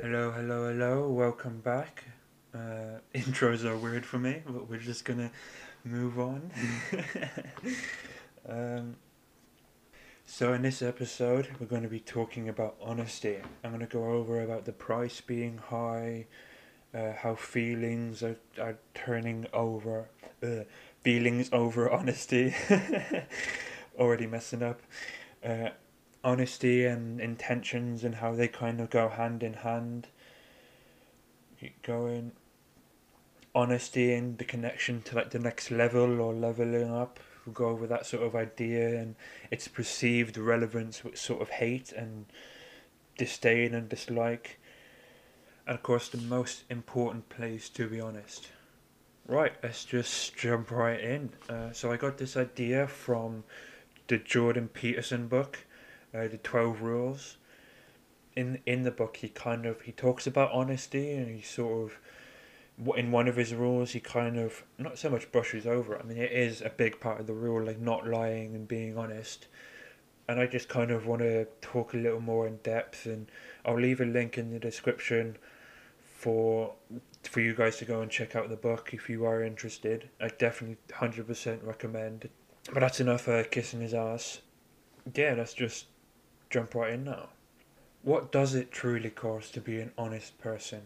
Hello, hello, hello. Welcome back. Uh, intros are weird for me, but we're just gonna move on. um, so in this episode, we're going to be talking about honesty. I'm going to go over about the price being high, uh, how feelings are, are turning over, uh, feelings over honesty. Already messing up. Honesty and intentions and how they kind of go hand in hand. Keep going. Honesty and the connection to like the next level or leveling up. We'll go over that sort of idea and its perceived relevance with sort of hate and disdain and dislike. And of course, the most important place to be honest. Right, let's just jump right in. Uh, so I got this idea from the Jordan Peterson book uh, the Twelve Rules. In in the book, he kind of he talks about honesty, and he sort of in one of his rules, he kind of not so much brushes over. It. I mean, it is a big part of the rule, like not lying and being honest. And I just kind of want to talk a little more in depth, and I'll leave a link in the description for for you guys to go and check out the book if you are interested. I definitely hundred percent recommend. But that's enough uh, kissing his ass. Yeah, let's just jump right in now. What does it truly cost to be an honest person?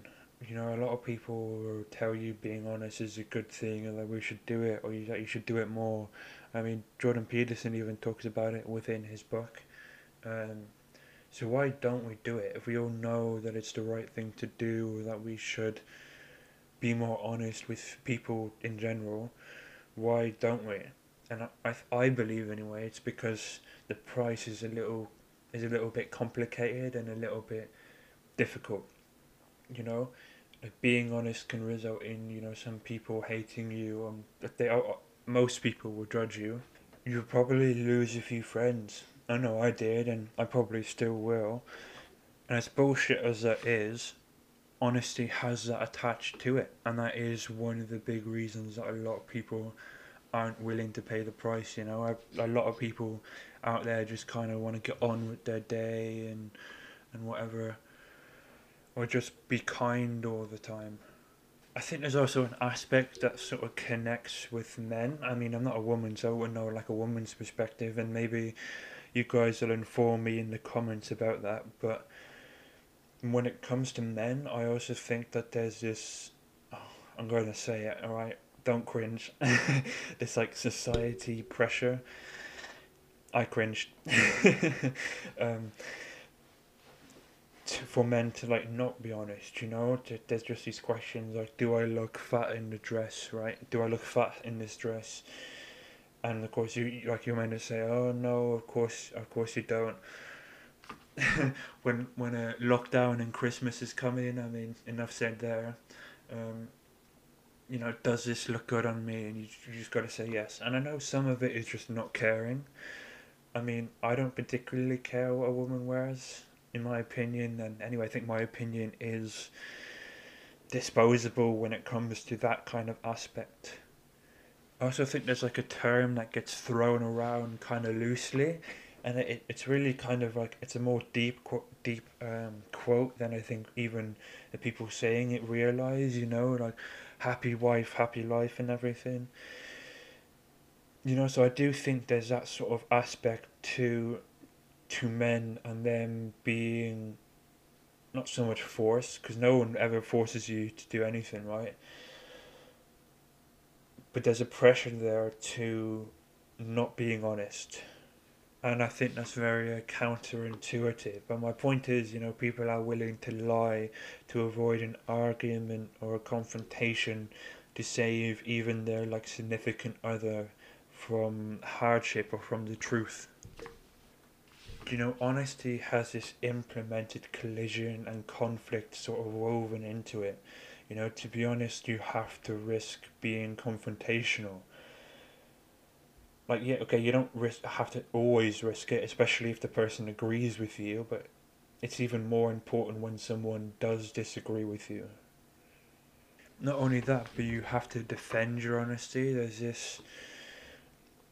You know, a lot of people will tell you being honest is a good thing and that we should do it or you, that you should do it more. I mean, Jordan Peterson even talks about it within his book. Um, so why don't we do it if we all know that it's the right thing to do or that we should be more honest with people in general? Why don't we? And I, I, I believe anyway, it's because the price is a little is a little bit complicated and a little bit difficult. You know, like being honest can result in you know some people hating you. Um, they are most people will judge you. You'll probably lose a few friends. I know I did, and I probably still will. And as bullshit as that is, honesty has that attached to it, and that is one of the big reasons that a lot of people aren't willing to pay the price. You know, I, a lot of people out there just kind of want to get on with their day and and whatever, or just be kind all the time. I think there's also an aspect that sort of connects with men. I mean, I'm not a woman, so I wouldn't know like a woman's perspective, and maybe you guys will inform me in the comments about that. But when it comes to men, I also think that there's this. Oh, I'm going to say it, all right don't cringe. this like society pressure. I cringed. um, to, for men to like not be honest, you know, to, there's just these questions like, do I look fat in the dress, right? Do I look fat in this dress? And of course, you like you're meant to say, oh no, of course, of course you don't. when when a lockdown and Christmas is coming, I mean, enough said there. Um, you know, does this look good on me? And you, you just got to say yes. And I know some of it is just not caring. I mean, I don't particularly care what a woman wears, in my opinion. And anyway, I think my opinion is disposable when it comes to that kind of aspect. I also think there's like a term that gets thrown around kind of loosely, and it, it's really kind of like it's a more deep deep um, quote than I think even the people saying it realize. You know, like happy wife, happy life, and everything. You know, so I do think there's that sort of aspect to to men and them being not so much force because no one ever forces you to do anything, right? But there's a pressure there to not being honest and I think that's very uh, counterintuitive. But my point is, you know, people are willing to lie to avoid an argument or a confrontation to save even their like significant other from hardship or from the truth. You know, honesty has this implemented collision and conflict sort of woven into it. You know, to be honest, you have to risk being confrontational like yeah okay you don't risk have to always risk it especially if the person agrees with you but it's even more important when someone does disagree with you not only that but you have to defend your honesty there's this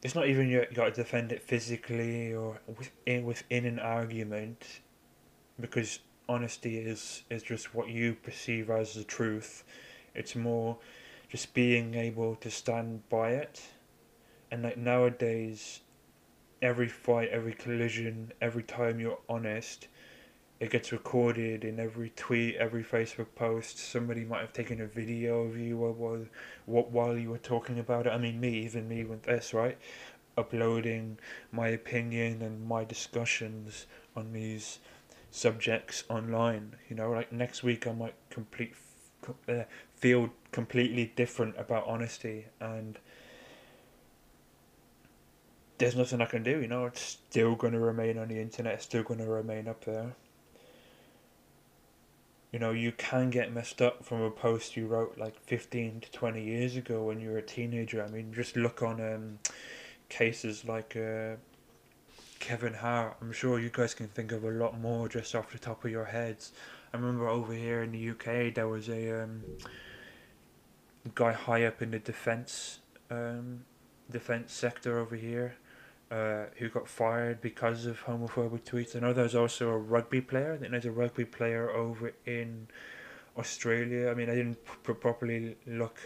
it's not even you, got to defend it physically or within within an argument because honesty is is just what you perceive as the truth. It's more just being able to stand by it. And like nowadays, every fight, every collision, every time you're honest, it gets recorded in every tweet, every Facebook post. Somebody might have taken a video of you while, while, while you were talking about it. I mean, me, even me with this, right? Uploading my opinion and my discussions on these subjects online. You know, like next week I might complete uh, feel completely different about honesty and there's nothing I can do, you know, it's still going to remain on the internet, it's still going to remain up there. You know, you can get messed up from a post you wrote like 15 to 20 years ago when you were a teenager. I mean, just look on um, cases like uh, Kevin Hart. I'm sure you guys can think of a lot more just off the top of your heads. I remember over here in the UK there was a um, guy high up in the defense um, defense sector over here uh, who got fired because of homophobic tweets. I know there's also a rugby player. I think there's a rugby player over in Australia. I mean, I didn't pr- properly look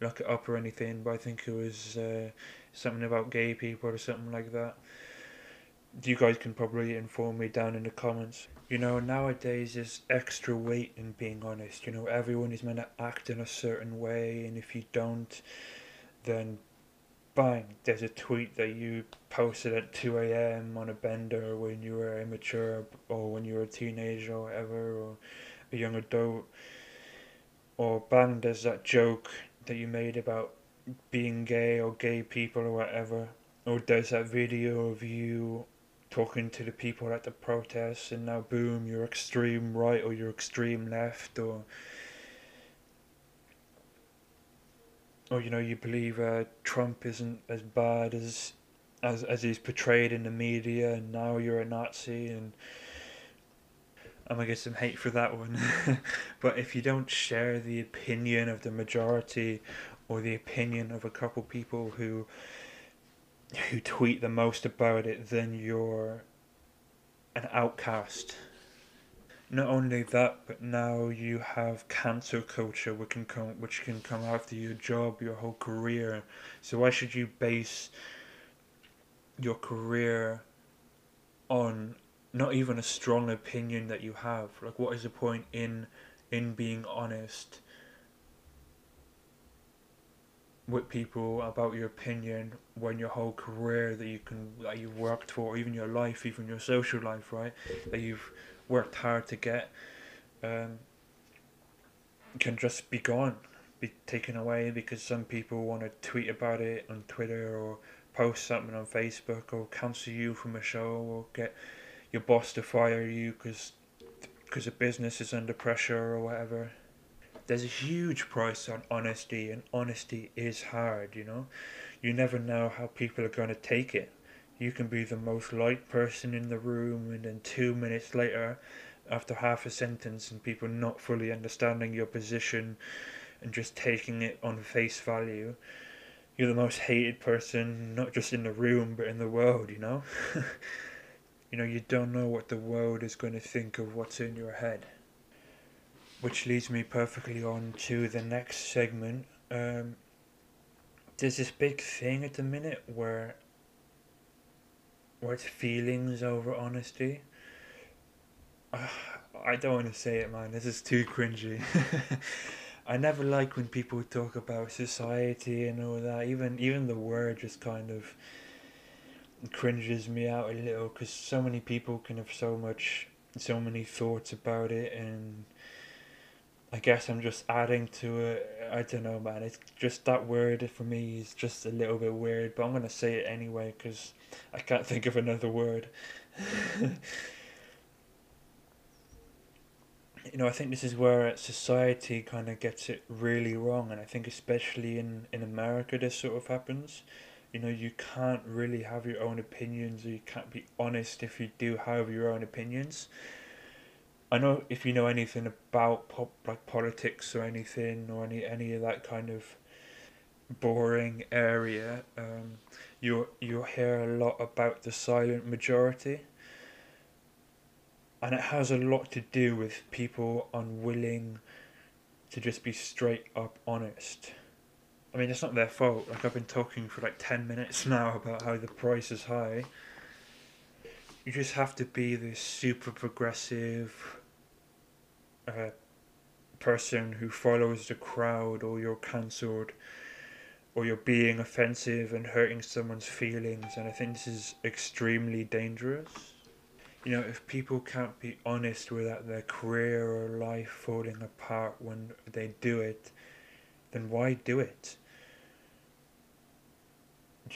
look it up or anything, but I think it was uh, something about gay people or something like that. You guys can probably inform me down in the comments. You know, nowadays there's extra weight in being honest. You know, everyone is meant to act in a certain way, and if you don't, then bang, there's a tweet that you posted at 2 a.m. on a bender when you were immature or when you were a teenager or whatever, or a young adult. Or bang, there's that joke that you made about being gay or gay people or whatever. Or there's that video of you talking to the people at the protests and now boom, you're extreme right or you're extreme left or or you know you believe uh, Trump isn't as bad as as as he's portrayed in the media, and now you're a Nazi, and I'm gonna get some hate for that one. but if you don't share the opinion of the majority, or the opinion of a couple people who who tweet the most about it, then you're an outcast not only that, but now you have cancel culture, which can come, which can come after your job, your whole career. So why should you base your career on not even a strong opinion that you have? Like, what is the point in in being honest with people about your opinion when your whole career that you can that you worked for, even your life, even your social life, right? That you've worked hard to get um, can just be gone, be taken away because some people want to tweet about it on Twitter or post something on Facebook or cancel you from a show or get your boss to fire you because because the business is under pressure or whatever. There's a huge price on honesty, and honesty is hard, you know. You never know how people are going to take it. You can be the most liked person in the room, and then two minutes later, after half a sentence, and people not fully understanding your position and just taking it on face value, you're the most hated person, not just in the room, but in the world, you know? you know, you don't know what the world is going to think of what's in your head. Which leads me perfectly on to the next segment. Um, there's this big thing at the minute where What's feelings over honesty. I don't want to say it, man. This is too cringy. I never like when people talk about society and all that. Even even the word just kind of cringes me out a little because so many people can have so much, so many thoughts about it, and I guess I'm just adding to it. I don't know, man. It's just that word for me is just a little bit weird, but I'm gonna say it anyway because I can't think of another word. you know, I think this is where society kind of gets it really wrong, and I think especially in in America, this sort of happens. You know, you can't really have your own opinions, or you can't be honest if you do have your own opinions I know if you know anything about pop, like politics or anything or any any of that kind of boring area, um, you you hear a lot about the silent majority. and it has a lot to do with people unwilling to just be straight up honest. I mean, it's not their fault. Like, I've been talking for like 10 minutes now about how the price is high. You just have to be this super progressive uh, person who follows the crowd, or you're cancelled, or you're being offensive and hurting someone's feelings. And I think this is extremely dangerous. You know, if people can't be honest without their career or life falling apart when they do it, then why do it?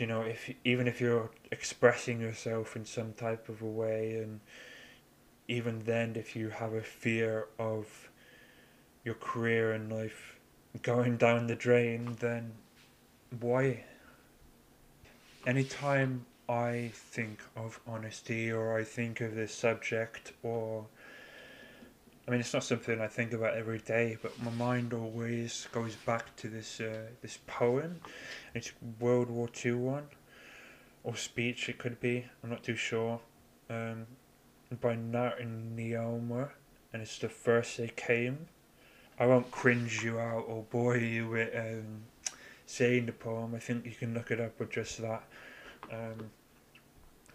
you know if even if you're expressing yourself in some type of a way and even then if you have a fear of your career and life going down the drain then why anytime i think of honesty or i think of this subject or I mean, it's not something I think about every day, but my mind always goes back to this uh, this poem. It's World War Two one, or speech it could be. I'm not too sure. Um, by Niemöller, and it's the first they came. I won't cringe you out or bore you with um, saying the poem. I think you can look it up with just that. Um,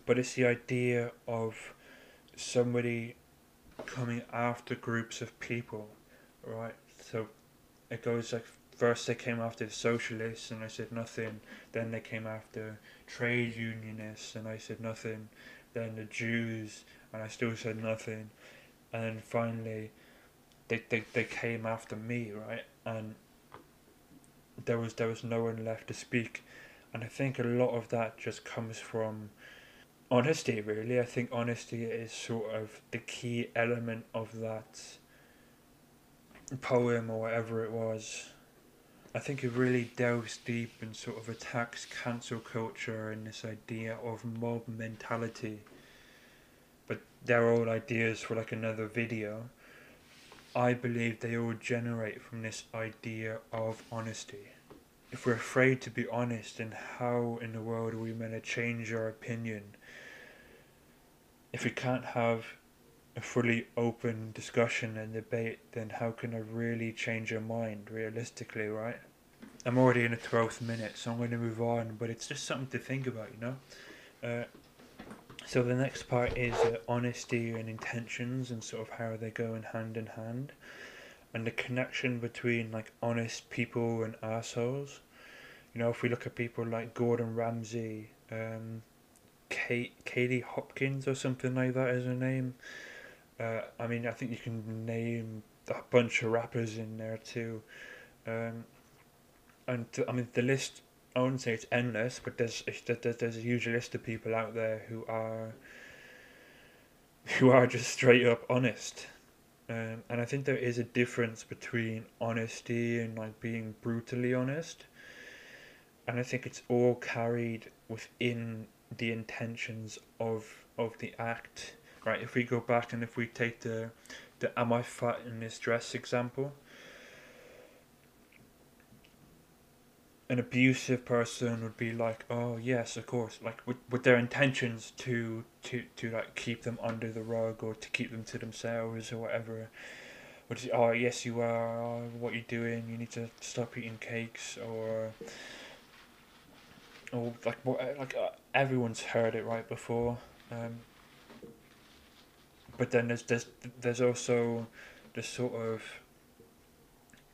but it's the idea of somebody coming after groups of people, right? So it goes like first they came after the socialists and I said nothing. Then they came after trade unionists and I said nothing. Then the Jews and I still said nothing. And then finally they, they, they came after me, right? And there was there was no one left to speak. And I think a lot of that just comes from honesty really i think honesty is sort of the key element of that poem or whatever it was i think it really delves deep and sort of attacks cancel culture and this idea of mob mentality but they're all ideas for like another video i believe they all generate from this idea of honesty if we're afraid to be honest then how in the world are we meant to change our opinion if we can't have a fully open discussion and debate, then how can I really change your mind realistically, right? I'm already in the 12th minute, so I'm going to move on, but it's just something to think about, you know? Uh, so the next part is uh, honesty and intentions and sort of how they go in hand in hand and the connection between like honest people and assholes. You know, if we look at people like Gordon Ramsay, um, Kate Katie Hopkins or something like that is her name. Uh, I mean, I think you can name a bunch of rappers in there too. Um, and I mean, the list. I wouldn't say it's endless, but there's there's a huge list of people out there who are who are just straight up honest. Um, and I think there is a difference between honesty and like being brutally honest. And I think it's all carried within the intentions of of the act right if we go back and if we take the the am i fat in this dress example an abusive person would be like oh yes of course like with, with their intentions to to to like keep them under the rug or to keep them to themselves or whatever or to, oh yes you are oh, what you're doing you need to stop eating cakes or or like like uh, everyone's heard it right before. Um, but then there's there's there's also the sort of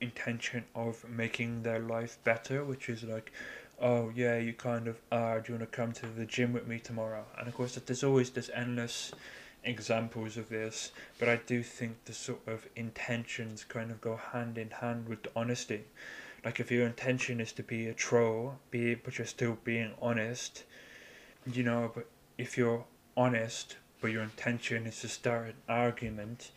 intention of making their life better, which is like, oh yeah, you kind of are. Do you want to come to the gym with me tomorrow? And of course, there's always this endless examples of this, but I do think the sort of intentions kind of go hand in hand with the honesty. Like if your intention is to be a troll, be but you're still being honest, you know, but if you're honest, but your intention is to start an argument,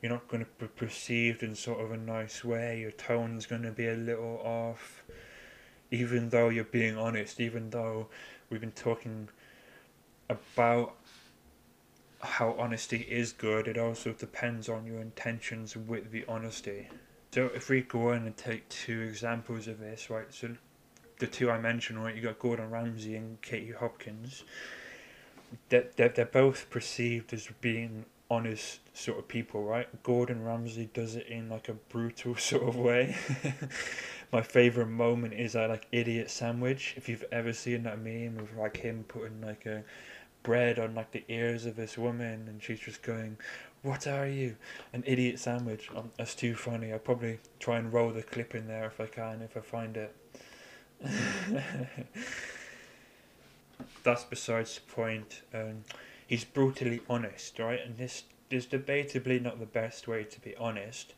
you're not going to be perceived in sort of a nice way. Your tone's going to be a little off, even though you're being honest, even though we've been talking about how honesty is good, it also depends on your intentions with the honesty. So if we go on and take two examples of this, right, so the two I mentioned, right? You got Gordon Ramsay and Katie Hopkins. That they're, they're both perceived as being honest sort of people, right? Gordon Ramsay does it in like a brutal sort of way. My favorite moment is that like idiot sandwich. If you've ever seen that meme of like him putting like a bread on like the ears of this woman and she's just going, "What are you?" An idiot sandwich. Um, that's too funny. I'll probably try and roll the clip in there if I can if I find it. that's besides the point. Um, he's brutally honest, right? And this is debatably not the best way to be honest.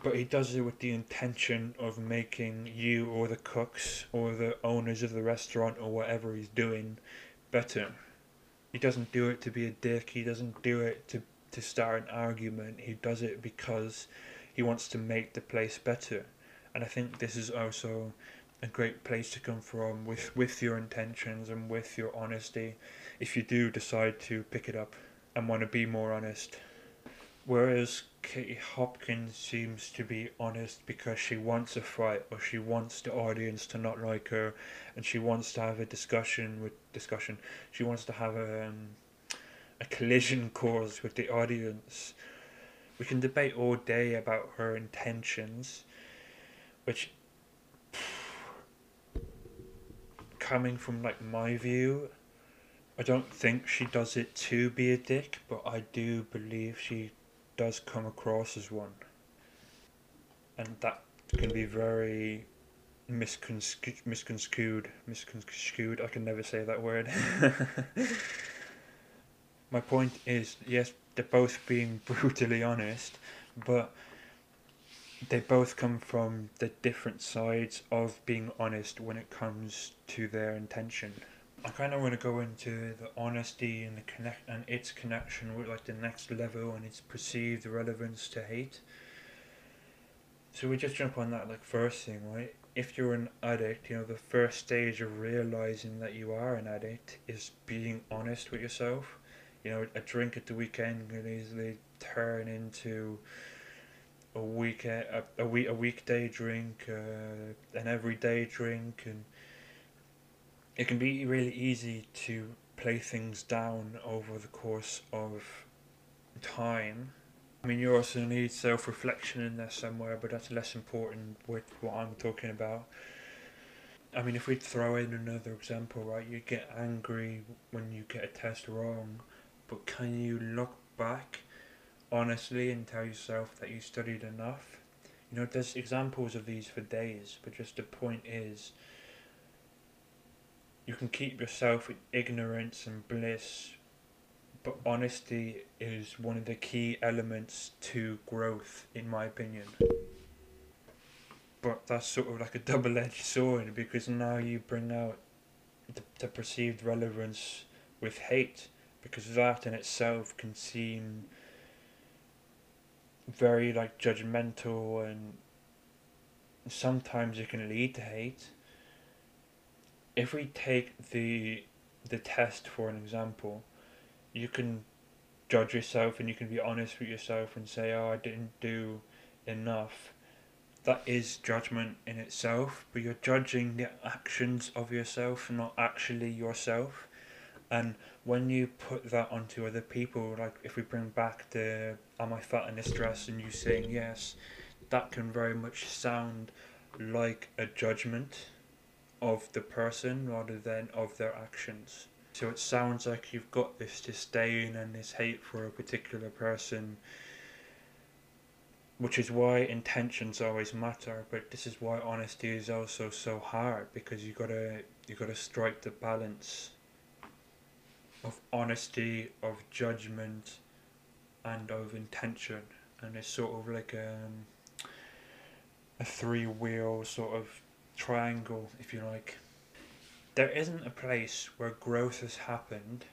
But he does it with the intention of making you or the cooks or the owners of the restaurant or whatever he's doing better. He doesn't do it to be a dick. He doesn't do it to, to start an argument. He does it because he wants to make the place better. And I think this is also a great place to come from with, with your intentions and with your honesty if you do decide to pick it up and want to be more honest. Whereas Katie Hopkins seems to be honest because she wants a fight or she wants the audience to not like her and she wants to have a discussion with discussion. She wants to have a um, a collision course with the audience. We can debate all day about her intentions, which coming from like my view, I don't think she does it to be a dick, but I do believe she does come across as one. And that can be very misconstrued, misconstrued, misconstrued. I can never say that word. My point is, yes, they're both being brutally honest, but they both come from the different sides of being honest when it comes to their intention. I kind of want to go into the honesty and the connect and its connection with like the next level and its perceived relevance to hate. So we just jump on that like first thing, right? If you're an addict, you know the first stage of realizing that you are an addict is being honest with yourself. You know, a drink at the weekend can easily turn into a week a, a week a weekday drink, uh, an everyday drink, and it can be really easy to play things down over the course of time. I mean, you also need self reflection in there somewhere, but that's less important with what I'm talking about. I mean, if we throw in another example, right, you get angry when you get a test wrong, but can you look back honestly and tell yourself that you studied enough? You know, there's examples of these for days, but just the point is, you can keep yourself in ignorance and bliss, but honesty is one of the key elements to growth, in my opinion. But that's sort of like a double edged sword because now you bring out the, the perceived relevance with hate, because that in itself can seem very like judgmental and sometimes it can lead to hate if we take the the test for an example, you can judge yourself and you can be honest with yourself and say, "Oh, I didn't do enough." That is judgment in itself, but you're judging the actions of yourself, not actually yourself. And when you put that onto other people, like if we bring back the "Am I fat in This Dress and you saying yes, that can very much sound like a judgment of the person rather than of their actions. So it sounds like you've got this disdain and this hate for a particular person, which is why intentions always matter. But this is why honesty is also so hard because you gotta you gotta strike the balance of honesty, of judgment, and of intention, and it's sort of like a um, a three wheel sort of triangle, if you like. There isn't a place where growth has happened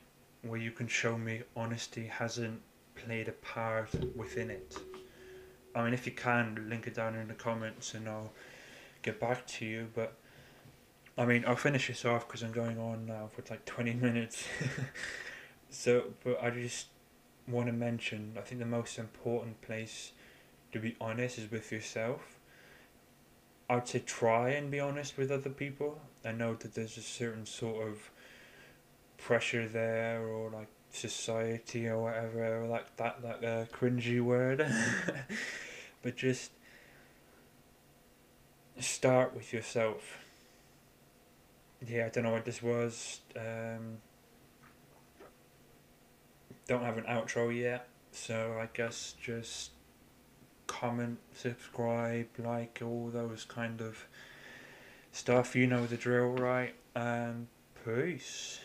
where you can show me honesty hasn't played a part within it. I mean, if you can, link it down in the comments and I'll get back to you. But I mean, I'll finish this off because I'm going on now for like 20 minutes. so, but I just want to mention I think the most important place to be honest is with yourself I would say try and be honest with other people. I know that there's a certain sort of pressure there or like society or whatever, like that, that uh, cringy word. but just start with yourself. Yeah, I don't know what this was. Um, don't have an outro yet, so I guess just comment, subscribe, like all those kind of stuff. You know the drill, right? And peace.